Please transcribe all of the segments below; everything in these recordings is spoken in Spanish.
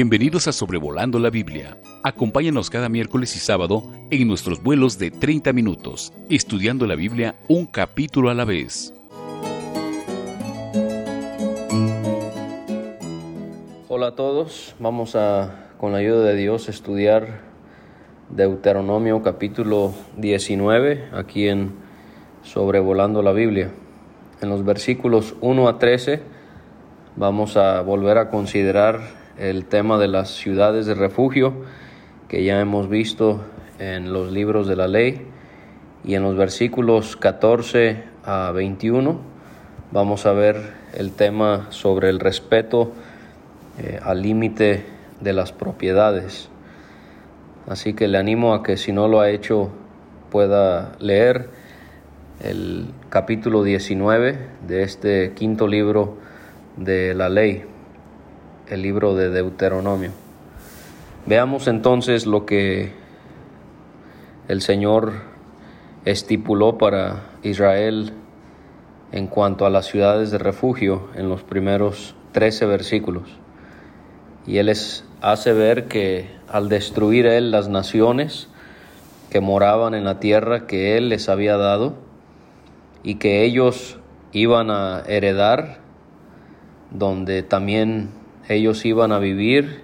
Bienvenidos a Sobrevolando la Biblia. Acompáñanos cada miércoles y sábado en nuestros vuelos de 30 minutos, estudiando la Biblia un capítulo a la vez. Hola a todos, vamos a, con la ayuda de Dios, estudiar Deuteronomio capítulo 19, aquí en Sobrevolando la Biblia. En los versículos 1 a 13 vamos a volver a considerar el tema de las ciudades de refugio que ya hemos visto en los libros de la ley y en los versículos 14 a 21 vamos a ver el tema sobre el respeto eh, al límite de las propiedades. Así que le animo a que si no lo ha hecho pueda leer el capítulo 19 de este quinto libro de la ley el libro de Deuteronomio. Veamos entonces lo que el Señor estipuló para Israel en cuanto a las ciudades de refugio en los primeros 13 versículos. Y Él les hace ver que al destruir Él las naciones que moraban en la tierra que Él les había dado y que ellos iban a heredar, donde también ellos iban a vivir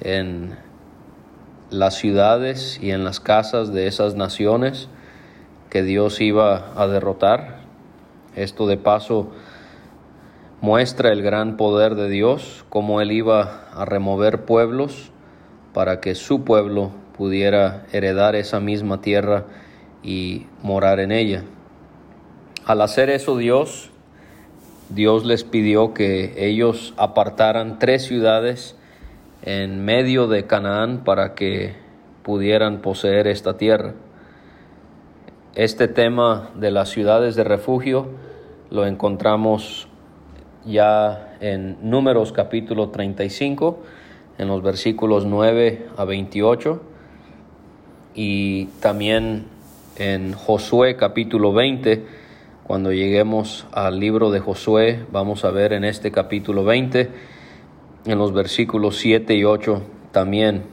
en las ciudades y en las casas de esas naciones que Dios iba a derrotar. Esto de paso muestra el gran poder de Dios, cómo Él iba a remover pueblos para que su pueblo pudiera heredar esa misma tierra y morar en ella. Al hacer eso Dios Dios les pidió que ellos apartaran tres ciudades en medio de Canaán para que pudieran poseer esta tierra. Este tema de las ciudades de refugio lo encontramos ya en Números capítulo 35, en los versículos 9 a 28, y también en Josué capítulo 20, cuando lleguemos al libro de Josué, vamos a ver en este capítulo 20, en los versículos 7 y 8, también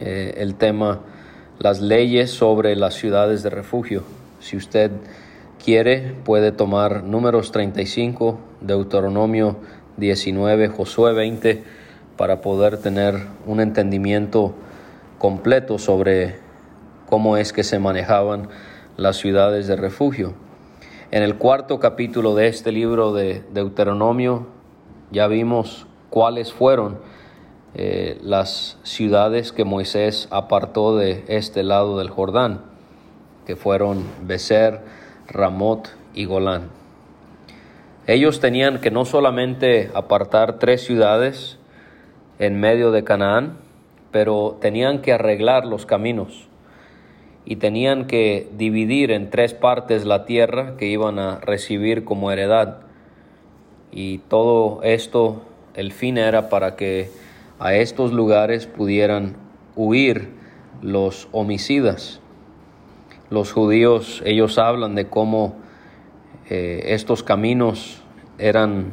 eh, el tema, las leyes sobre las ciudades de refugio. Si usted quiere, puede tomar números 35, Deuteronomio 19, Josué 20, para poder tener un entendimiento completo sobre cómo es que se manejaban las ciudades de refugio. En el cuarto capítulo de este libro de Deuteronomio ya vimos cuáles fueron eh, las ciudades que Moisés apartó de este lado del Jordán, que fueron Becer, Ramot y Golán. Ellos tenían que no solamente apartar tres ciudades en medio de Canaán, pero tenían que arreglar los caminos y tenían que dividir en tres partes la tierra que iban a recibir como heredad. Y todo esto, el fin era para que a estos lugares pudieran huir los homicidas. Los judíos, ellos hablan de cómo eh, estos caminos eran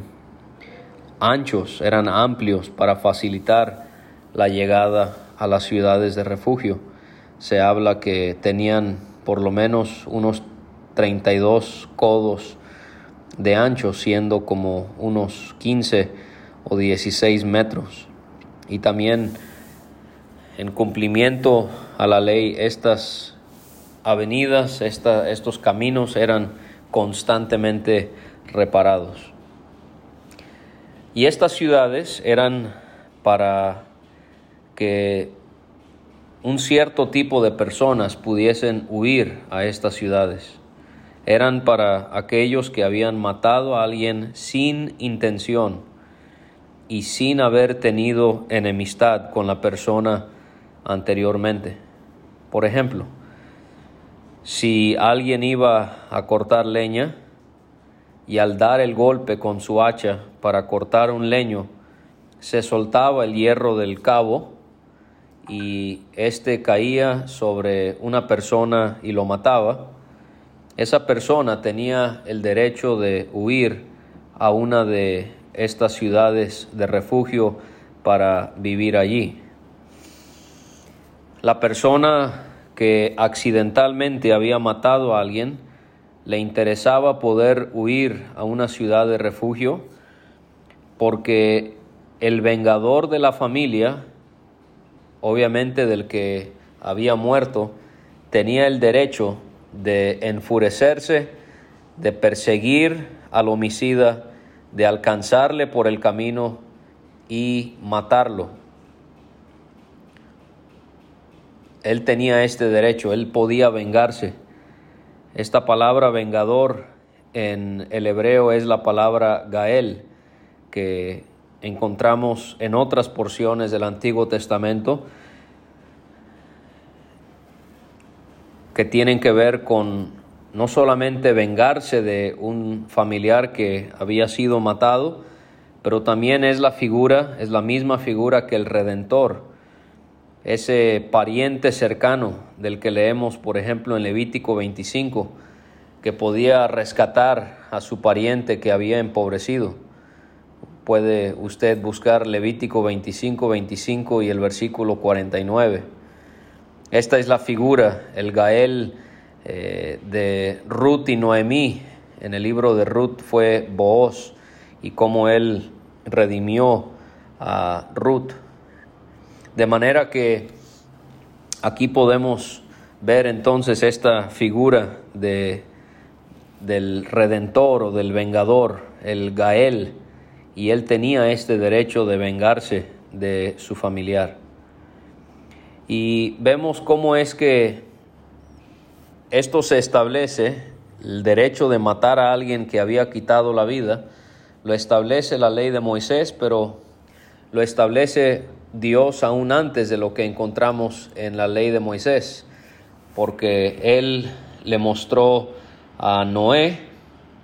anchos, eran amplios para facilitar la llegada a las ciudades de refugio se habla que tenían por lo menos unos 32 codos de ancho, siendo como unos 15 o 16 metros. Y también en cumplimiento a la ley, estas avenidas, estos caminos eran constantemente reparados. Y estas ciudades eran para que un cierto tipo de personas pudiesen huir a estas ciudades. Eran para aquellos que habían matado a alguien sin intención y sin haber tenido enemistad con la persona anteriormente. Por ejemplo, si alguien iba a cortar leña y al dar el golpe con su hacha para cortar un leño, se soltaba el hierro del cabo, y este caía sobre una persona y lo mataba, esa persona tenía el derecho de huir a una de estas ciudades de refugio para vivir allí. La persona que accidentalmente había matado a alguien le interesaba poder huir a una ciudad de refugio porque el vengador de la familia, obviamente del que había muerto, tenía el derecho de enfurecerse, de perseguir al homicida, de alcanzarle por el camino y matarlo. Él tenía este derecho, él podía vengarse. Esta palabra vengador en el hebreo es la palabra Gael, que encontramos en otras porciones del Antiguo Testamento, que tienen que ver con no solamente vengarse de un familiar que había sido matado, pero también es la figura, es la misma figura que el Redentor, ese pariente cercano del que leemos, por ejemplo, en Levítico 25, que podía rescatar a su pariente que había empobrecido. Puede usted buscar Levítico 25, 25 y el versículo 49. Esta es la figura, el Gael eh, de Ruth y Noemí. En el libro de Ruth fue Booz y cómo él redimió a Ruth. De manera que aquí podemos ver entonces esta figura de, del redentor o del vengador, el Gael, y él tenía este derecho de vengarse de su familiar. Y vemos cómo es que esto se establece, el derecho de matar a alguien que había quitado la vida, lo establece la ley de Moisés, pero lo establece Dios aún antes de lo que encontramos en la ley de Moisés, porque Él le mostró a Noé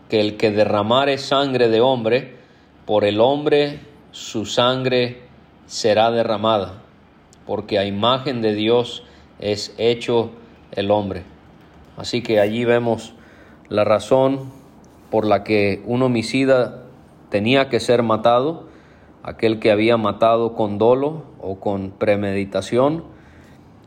que el que derramare sangre de hombre, por el hombre su sangre será derramada, porque a imagen de Dios es hecho el hombre. Así que allí vemos la razón por la que un homicida tenía que ser matado, aquel que había matado con dolo o con premeditación,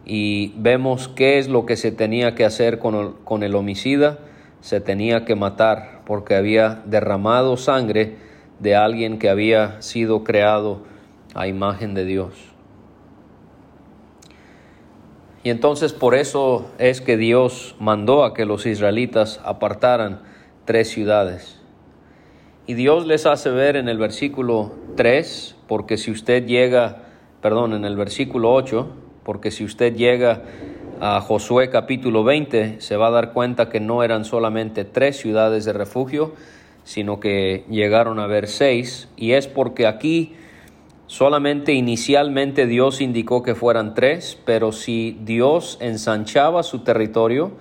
y vemos qué es lo que se tenía que hacer con el, con el homicida, se tenía que matar porque había derramado sangre de alguien que había sido creado a imagen de Dios. Y entonces por eso es que Dios mandó a que los israelitas apartaran tres ciudades. Y Dios les hace ver en el versículo 3, porque si usted llega, perdón, en el versículo 8, porque si usted llega a Josué capítulo 20, se va a dar cuenta que no eran solamente tres ciudades de refugio, sino que llegaron a ver seis, y es porque aquí solamente inicialmente Dios indicó que fueran tres, pero si Dios ensanchaba su territorio,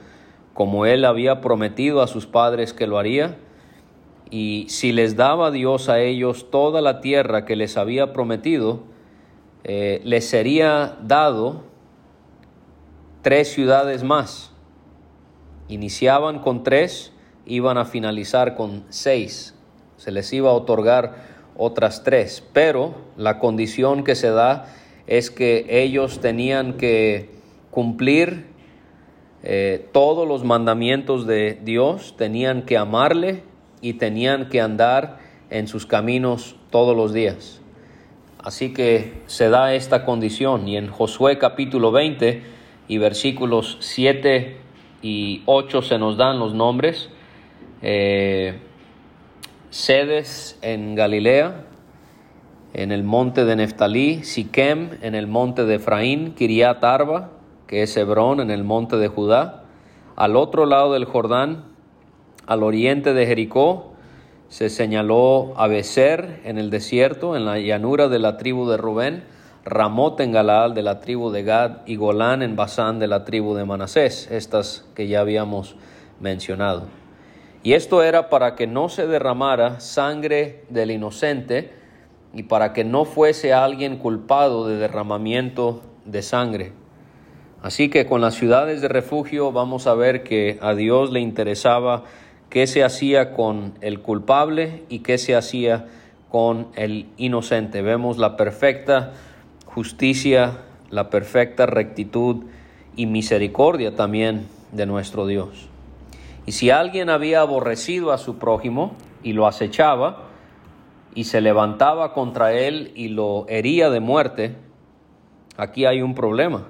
como él había prometido a sus padres que lo haría, y si les daba Dios a ellos toda la tierra que les había prometido, eh, les sería dado tres ciudades más. Iniciaban con tres, iban a finalizar con seis. Se les iba a otorgar otras tres, pero la condición que se da es que ellos tenían que cumplir eh, todos los mandamientos de Dios, tenían que amarle y tenían que andar en sus caminos todos los días. Así que se da esta condición y en Josué capítulo 20 y versículos 7 y 8 se nos dan los nombres. Eh, sedes en Galilea, en el monte de Neftalí, Siquem en el monte de Efraín, Kiriat Arba, que es Hebrón en el monte de Judá, al otro lado del Jordán, al oriente de Jericó se señaló a en el desierto, en la llanura de la tribu de Rubén, Ramot en Galaal de la tribu de Gad y Golán en Basán de la tribu de Manasés, estas que ya habíamos mencionado. Y esto era para que no se derramara sangre del inocente y para que no fuese alguien culpado de derramamiento de sangre. Así que con las ciudades de refugio vamos a ver que a Dios le interesaba qué se hacía con el culpable y qué se hacía con el inocente. Vemos la perfecta justicia, la perfecta rectitud y misericordia también de nuestro Dios. Y si alguien había aborrecido a su prójimo y lo acechaba, y se levantaba contra él y lo hería de muerte, aquí hay un problema,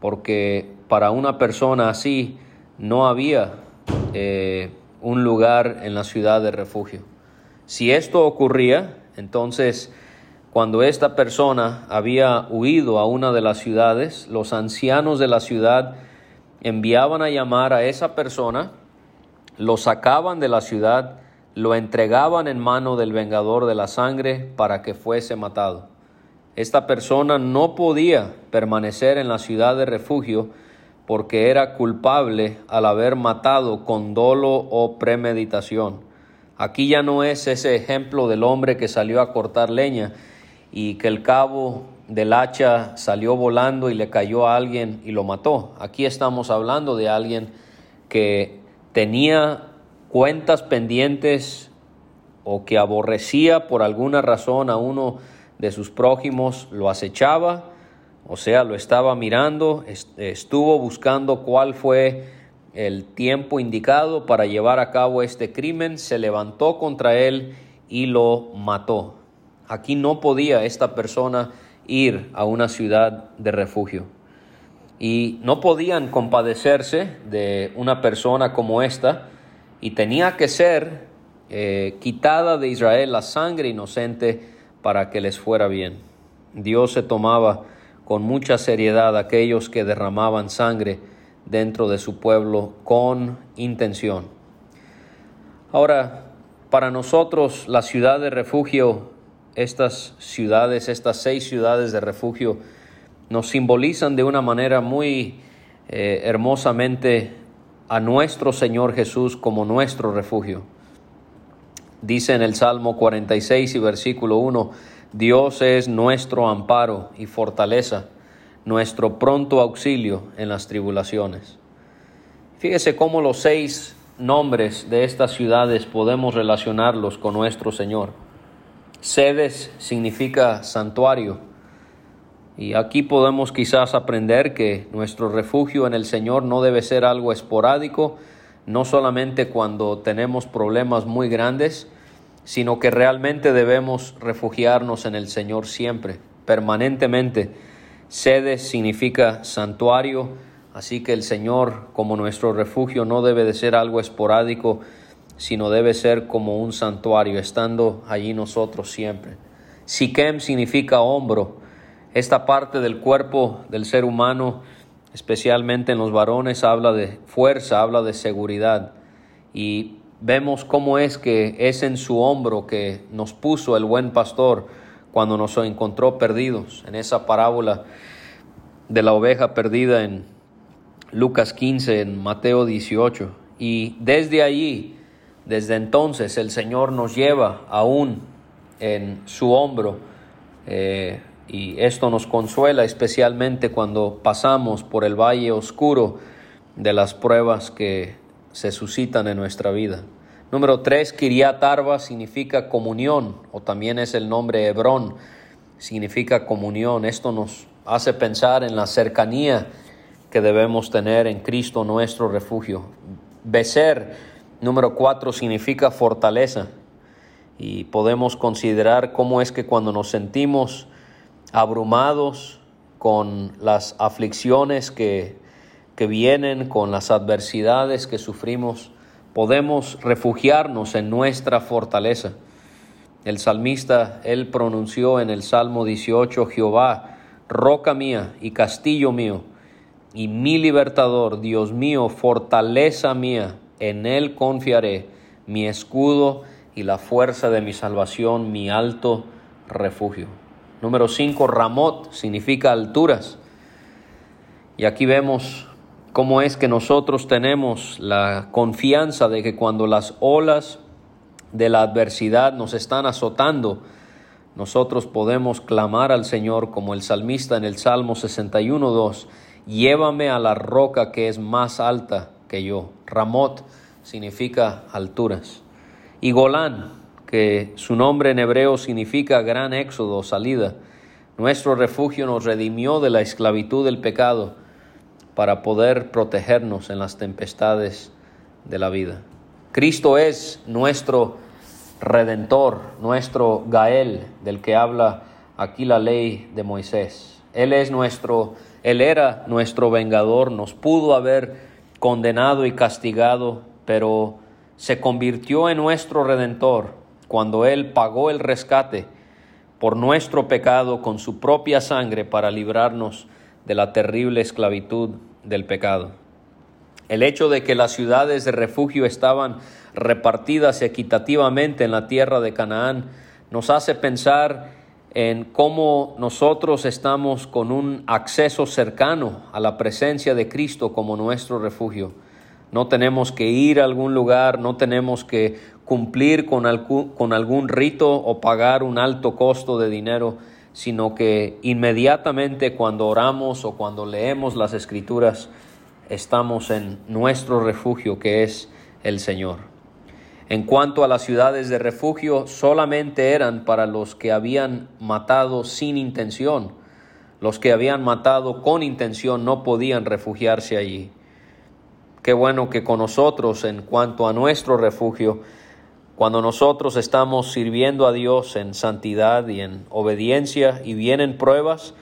porque para una persona así no había eh, un lugar en la ciudad de refugio. Si esto ocurría, entonces cuando esta persona había huido a una de las ciudades, los ancianos de la ciudad enviaban a llamar a esa persona, lo sacaban de la ciudad, lo entregaban en mano del vengador de la sangre para que fuese matado. Esta persona no podía permanecer en la ciudad de refugio porque era culpable al haber matado con dolo o premeditación. Aquí ya no es ese ejemplo del hombre que salió a cortar leña y que el cabo del hacha salió volando y le cayó a alguien y lo mató. Aquí estamos hablando de alguien que tenía cuentas pendientes o que aborrecía por alguna razón a uno de sus prójimos, lo acechaba, o sea, lo estaba mirando, estuvo buscando cuál fue el tiempo indicado para llevar a cabo este crimen, se levantó contra él y lo mató. Aquí no podía esta persona ir a una ciudad de refugio. Y no podían compadecerse de una persona como esta, y tenía que ser eh, quitada de Israel la sangre inocente para que les fuera bien. Dios se tomaba con mucha seriedad aquellos que derramaban sangre dentro de su pueblo con intención. Ahora, para nosotros la ciudad de refugio, estas ciudades, estas seis ciudades de refugio, nos simbolizan de una manera muy eh, hermosamente a nuestro Señor Jesús como nuestro refugio. Dice en el Salmo 46 y versículo 1, Dios es nuestro amparo y fortaleza, nuestro pronto auxilio en las tribulaciones. Fíjese cómo los seis nombres de estas ciudades podemos relacionarlos con nuestro Señor. Sedes significa santuario, y aquí podemos quizás aprender que nuestro refugio en el Señor no debe ser algo esporádico, no solamente cuando tenemos problemas muy grandes, sino que realmente debemos refugiarnos en el Señor siempre, permanentemente. Sede significa santuario, así que el Señor como nuestro refugio no debe de ser algo esporádico, sino debe ser como un santuario, estando allí nosotros siempre. Siquem significa hombro, esta parte del cuerpo del ser humano, especialmente en los varones, habla de fuerza, habla de seguridad. Y vemos cómo es que es en su hombro que nos puso el buen pastor cuando nos encontró perdidos, en esa parábola de la oveja perdida en Lucas 15, en Mateo 18. Y desde allí, desde entonces, el Señor nos lleva aún en su hombro. Eh, y esto nos consuela especialmente cuando pasamos por el valle oscuro de las pruebas que se suscitan en nuestra vida. Número tres, Kiriat Arba significa comunión, o también es el nombre Hebrón, significa comunión. Esto nos hace pensar en la cercanía que debemos tener en Cristo nuestro refugio. Becer, número cuatro, significa fortaleza. Y podemos considerar cómo es que cuando nos sentimos abrumados con las aflicciones que, que vienen, con las adversidades que sufrimos, podemos refugiarnos en nuestra fortaleza. El salmista, él pronunció en el Salmo 18, Jehová, roca mía y castillo mío, y mi libertador, Dios mío, fortaleza mía, en él confiaré, mi escudo y la fuerza de mi salvación, mi alto refugio. Número 5, Ramot significa alturas. Y aquí vemos cómo es que nosotros tenemos la confianza de que cuando las olas de la adversidad nos están azotando, nosotros podemos clamar al Señor como el salmista en el Salmo 61, 2, llévame a la roca que es más alta que yo. Ramot significa alturas. Y Golán, que su nombre en hebreo significa gran éxodo, salida. Nuestro refugio nos redimió de la esclavitud del pecado para poder protegernos en las tempestades de la vida. Cristo es nuestro redentor, nuestro Gael, del que habla aquí la ley de Moisés. Él es nuestro, él era nuestro vengador, nos pudo haber condenado y castigado, pero se convirtió en nuestro redentor cuando él pagó el rescate por nuestro pecado con su propia sangre para librarnos de la terrible esclavitud del pecado. El hecho de que las ciudades de refugio estaban repartidas equitativamente en la tierra de Canaán nos hace pensar en cómo nosotros estamos con un acceso cercano a la presencia de Cristo como nuestro refugio. No tenemos que ir a algún lugar, no tenemos que cumplir con algún, rito o pagar un alto costo de dinero, sino que inmediatamente cuando oramos o cuando leemos las escrituras, estamos en nuestro refugio que es el Señor. En cuanto a las ciudades de refugio, solamente eran para los que habían matado sin intención. Los que habían matado con intención no podían refugiarse allí. Qué bueno que con nosotros, en cuanto a nuestro refugio, cuando nosotros estamos sirviendo a Dios en santidad y en obediencia y vienen pruebas,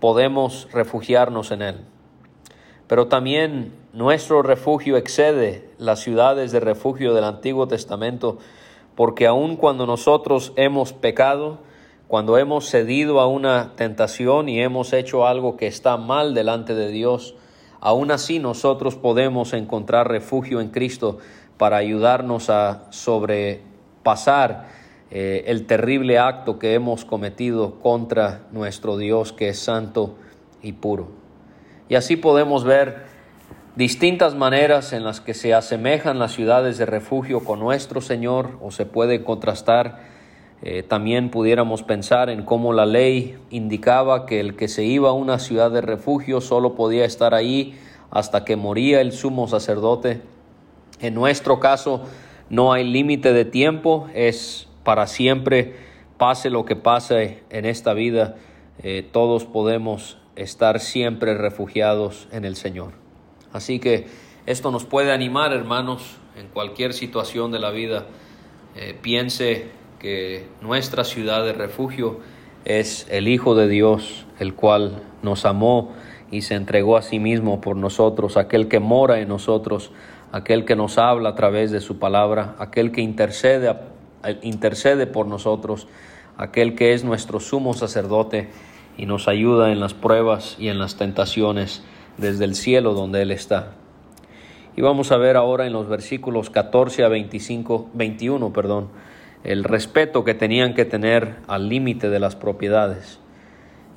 podemos refugiarnos en Él. Pero también nuestro refugio excede las ciudades de refugio del Antiguo Testamento, porque aun cuando nosotros hemos pecado, cuando hemos cedido a una tentación y hemos hecho algo que está mal delante de Dios, aún así nosotros podemos encontrar refugio en Cristo para ayudarnos a sobrepasar eh, el terrible acto que hemos cometido contra nuestro Dios que es santo y puro. Y así podemos ver distintas maneras en las que se asemejan las ciudades de refugio con nuestro Señor o se puede contrastar. Eh, también pudiéramos pensar en cómo la ley indicaba que el que se iba a una ciudad de refugio solo podía estar ahí hasta que moría el sumo sacerdote. En nuestro caso no hay límite de tiempo, es para siempre, pase lo que pase en esta vida, eh, todos podemos estar siempre refugiados en el Señor. Así que esto nos puede animar, hermanos, en cualquier situación de la vida. Eh, piense que nuestra ciudad de refugio es el Hijo de Dios, el cual nos amó y se entregó a sí mismo por nosotros, aquel que mora en nosotros, aquel que nos habla a través de su palabra, aquel que intercede, intercede por nosotros, aquel que es nuestro sumo sacerdote y nos ayuda en las pruebas y en las tentaciones desde el cielo donde Él está. Y vamos a ver ahora en los versículos 14 a 25, 21, perdón, el respeto que tenían que tener al límite de las propiedades.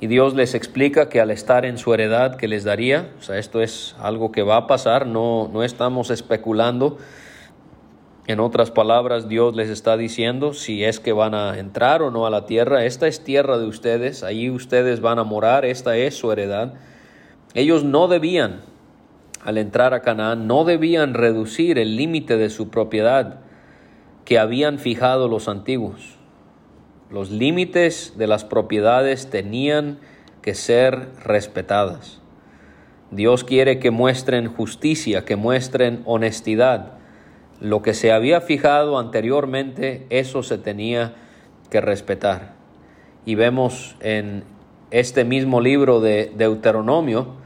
Y Dios les explica que al estar en su heredad que les daría, o sea, esto es algo que va a pasar, no, no estamos especulando, en otras palabras, Dios les está diciendo si es que van a entrar o no a la tierra. Esta es tierra de ustedes, allí ustedes van a morar, esta es su heredad. Ellos no debían, al entrar a Canaán, no debían reducir el límite de su propiedad que habían fijado los antiguos. Los límites de las propiedades tenían que ser respetadas. Dios quiere que muestren justicia, que muestren honestidad lo que se había fijado anteriormente, eso se tenía que respetar. Y vemos en este mismo libro de Deuteronomio,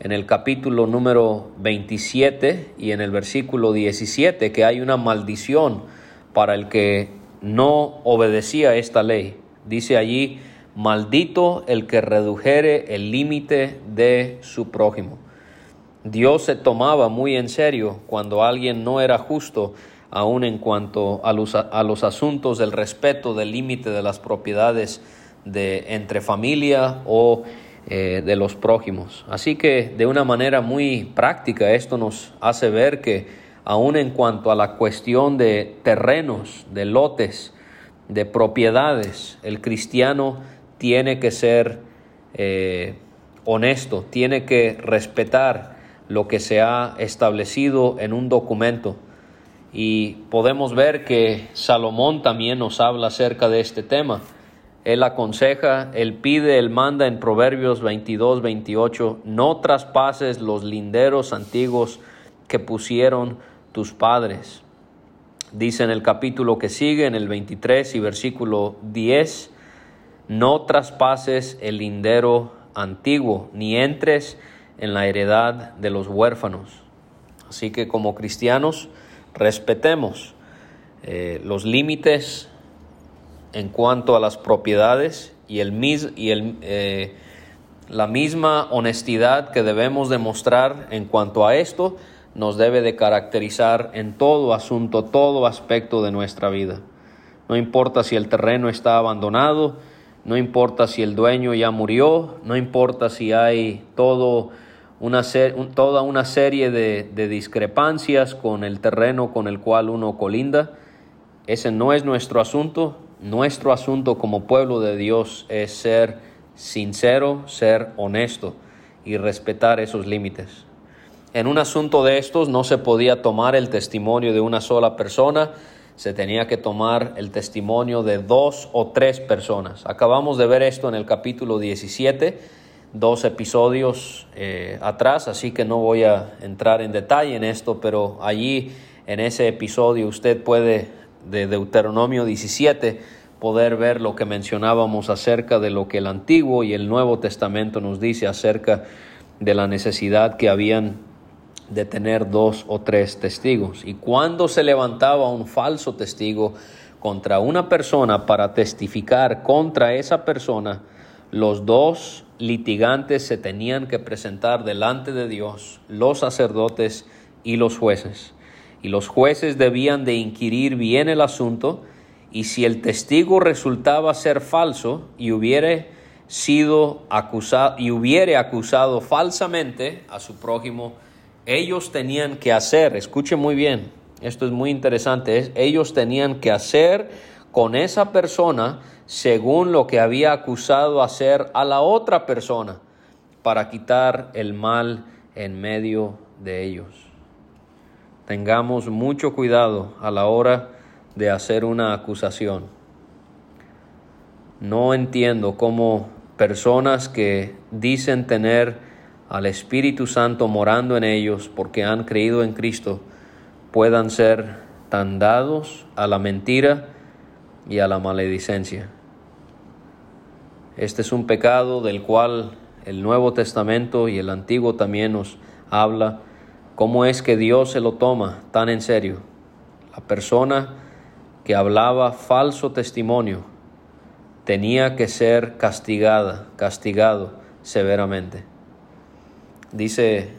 en el capítulo número 27 y en el versículo 17, que hay una maldición para el que no obedecía esta ley. Dice allí, maldito el que redujere el límite de su prójimo. Dios se tomaba muy en serio cuando alguien no era justo, aun en cuanto a los, a los asuntos del respeto del límite de las propiedades de entre familia o eh, de los prójimos. Así que de una manera muy práctica esto nos hace ver que aun en cuanto a la cuestión de terrenos, de lotes, de propiedades, el cristiano tiene que ser eh, honesto, tiene que respetar lo que se ha establecido en un documento. Y podemos ver que Salomón también nos habla acerca de este tema. Él aconseja, él pide, él manda en Proverbios 22, 28, no traspases los linderos antiguos que pusieron tus padres. Dice en el capítulo que sigue, en el 23 y versículo 10, no traspases el lindero antiguo, ni entres en la heredad de los huérfanos. Así que como cristianos, respetemos eh, los límites en cuanto a las propiedades y, el, y el, eh, la misma honestidad que debemos demostrar en cuanto a esto nos debe de caracterizar en todo asunto, todo aspecto de nuestra vida. No importa si el terreno está abandonado, no importa si el dueño ya murió, no importa si hay todo una toda una serie de, de discrepancias con el terreno con el cual uno colinda. Ese no es nuestro asunto. Nuestro asunto como pueblo de Dios es ser sincero, ser honesto y respetar esos límites. En un asunto de estos no se podía tomar el testimonio de una sola persona, se tenía que tomar el testimonio de dos o tres personas. Acabamos de ver esto en el capítulo 17, dos episodios eh, atrás, así que no voy a entrar en detalle en esto, pero allí en ese episodio usted puede, de Deuteronomio 17, poder ver lo que mencionábamos acerca de lo que el Antiguo y el Nuevo Testamento nos dice acerca de la necesidad que habían de tener dos o tres testigos. Y cuando se levantaba un falso testigo contra una persona para testificar contra esa persona, los dos litigantes se tenían que presentar delante de Dios, los sacerdotes y los jueces. Y los jueces debían de inquirir bien el asunto y si el testigo resultaba ser falso y hubiere sido acusado y hubiere acusado falsamente a su prójimo, ellos tenían que hacer, escuche muy bien, esto es muy interesante, ellos tenían que hacer con esa persona según lo que había acusado hacer a la otra persona para quitar el mal en medio de ellos. Tengamos mucho cuidado a la hora de hacer una acusación. No entiendo cómo personas que dicen tener al Espíritu Santo morando en ellos porque han creído en Cristo, puedan ser tan dados a la mentira y a la maledicencia. Este es un pecado del cual el Nuevo Testamento y el Antiguo también nos habla cómo es que Dios se lo toma tan en serio. La persona que hablaba falso testimonio tenía que ser castigada, castigado severamente. Dice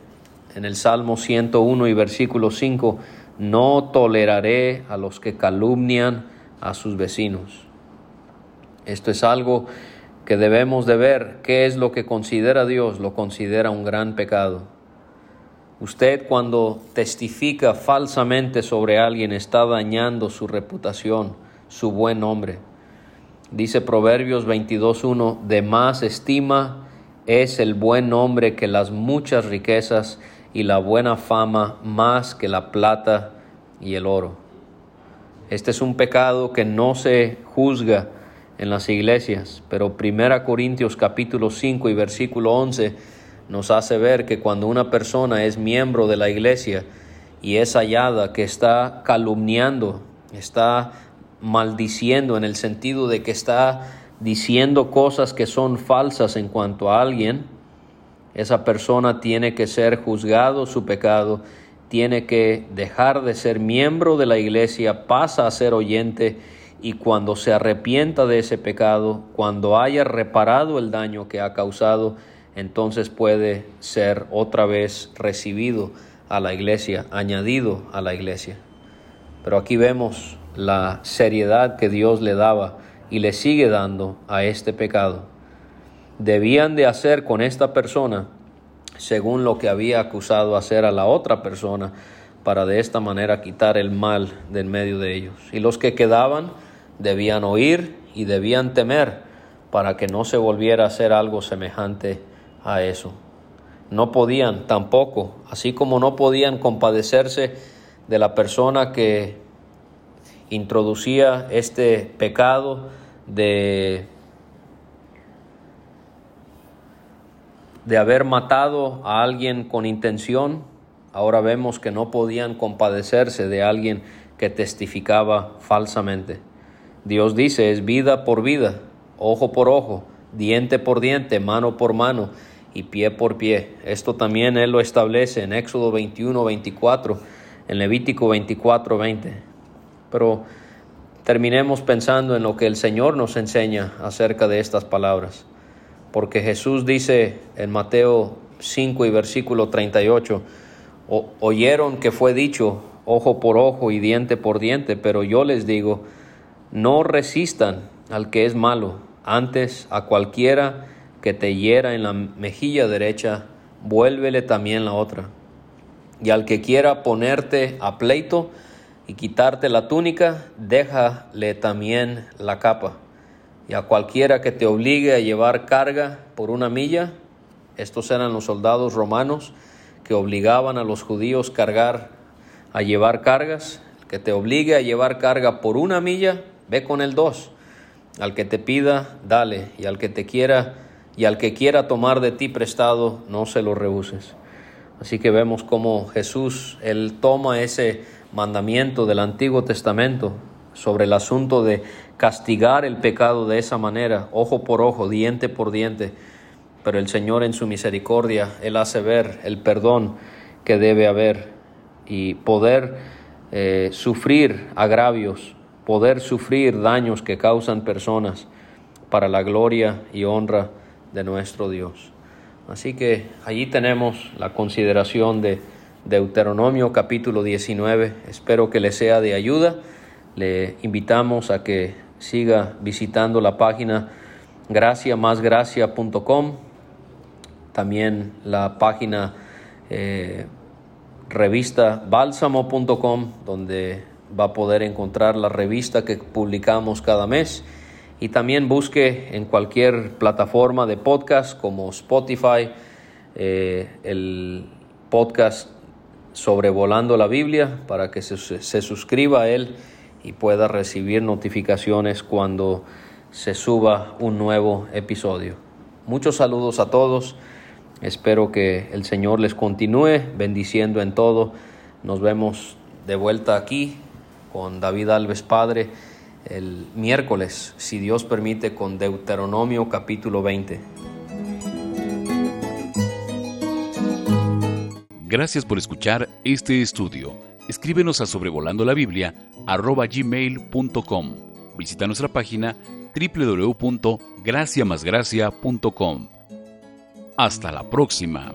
en el Salmo 101 y versículo 5, no toleraré a los que calumnian a sus vecinos. Esto es algo que debemos de ver. ¿Qué es lo que considera Dios? Lo considera un gran pecado. Usted cuando testifica falsamente sobre alguien está dañando su reputación, su buen nombre. Dice Proverbios 22.1, de más estima es el buen nombre que las muchas riquezas y la buena fama más que la plata y el oro. Este es un pecado que no se juzga en las iglesias, pero 1 Corintios capítulo 5 y versículo 11 nos hace ver que cuando una persona es miembro de la iglesia y es hallada que está calumniando, está maldiciendo en el sentido de que está diciendo cosas que son falsas en cuanto a alguien, esa persona tiene que ser juzgado su pecado, tiene que dejar de ser miembro de la iglesia, pasa a ser oyente y cuando se arrepienta de ese pecado, cuando haya reparado el daño que ha causado, entonces puede ser otra vez recibido a la iglesia, añadido a la iglesia. Pero aquí vemos la seriedad que Dios le daba y le sigue dando a este pecado. Debían de hacer con esta persona según lo que había acusado hacer a la otra persona para de esta manera quitar el mal del medio de ellos. Y los que quedaban debían oír y debían temer para que no se volviera a hacer algo semejante a eso. No podían tampoco, así como no podían compadecerse de la persona que introducía este pecado de, de haber matado a alguien con intención. Ahora vemos que no podían compadecerse de alguien que testificaba falsamente. Dios dice, es vida por vida, ojo por ojo, diente por diente, mano por mano y pie por pie. Esto también Él lo establece en Éxodo 21, 24, en Levítico 24, 20. Pero terminemos pensando en lo que el Señor nos enseña acerca de estas palabras. Porque Jesús dice en Mateo 5 y versículo 38, oyeron que fue dicho ojo por ojo y diente por diente, pero yo les digo, no resistan al que es malo, antes a cualquiera que te hiera en la mejilla derecha, vuélvele también la otra. Y al que quiera ponerte a pleito y quitarte la túnica, déjale también la capa. Y a cualquiera que te obligue a llevar carga por una milla, estos eran los soldados romanos que obligaban a los judíos cargar a llevar cargas, el que te obligue a llevar carga por una milla, ve con el dos. Al que te pida, dale, y al que te quiera y al que quiera tomar de ti prestado, no se lo rehuses. Así que vemos cómo Jesús, él toma ese mandamiento del Antiguo Testamento sobre el asunto de castigar el pecado de esa manera, ojo por ojo, diente por diente, pero el Señor en su misericordia, Él hace ver el perdón que debe haber y poder eh, sufrir agravios, poder sufrir daños que causan personas para la gloria y honra de nuestro Dios. Así que allí tenemos la consideración de Deuteronomio capítulo 19. Espero que le sea de ayuda. Le invitamos a que siga visitando la página graciamasgracia.com, también la página eh, revista bálsamo.com, donde va a poder encontrar la revista que publicamos cada mes. Y también busque en cualquier plataforma de podcast como Spotify, eh, el podcast Sobrevolando la Biblia, para que se, se suscriba a él y pueda recibir notificaciones cuando se suba un nuevo episodio. Muchos saludos a todos. Espero que el Señor les continúe bendiciendo en todo. Nos vemos de vuelta aquí con David Alves Padre el miércoles, si Dios permite, con Deuteronomio capítulo 20. Gracias por escuchar este estudio. Escríbenos a sobrevolando la Biblia gmail.com. Visita nuestra página www.graciamasgracia.com. Hasta la próxima.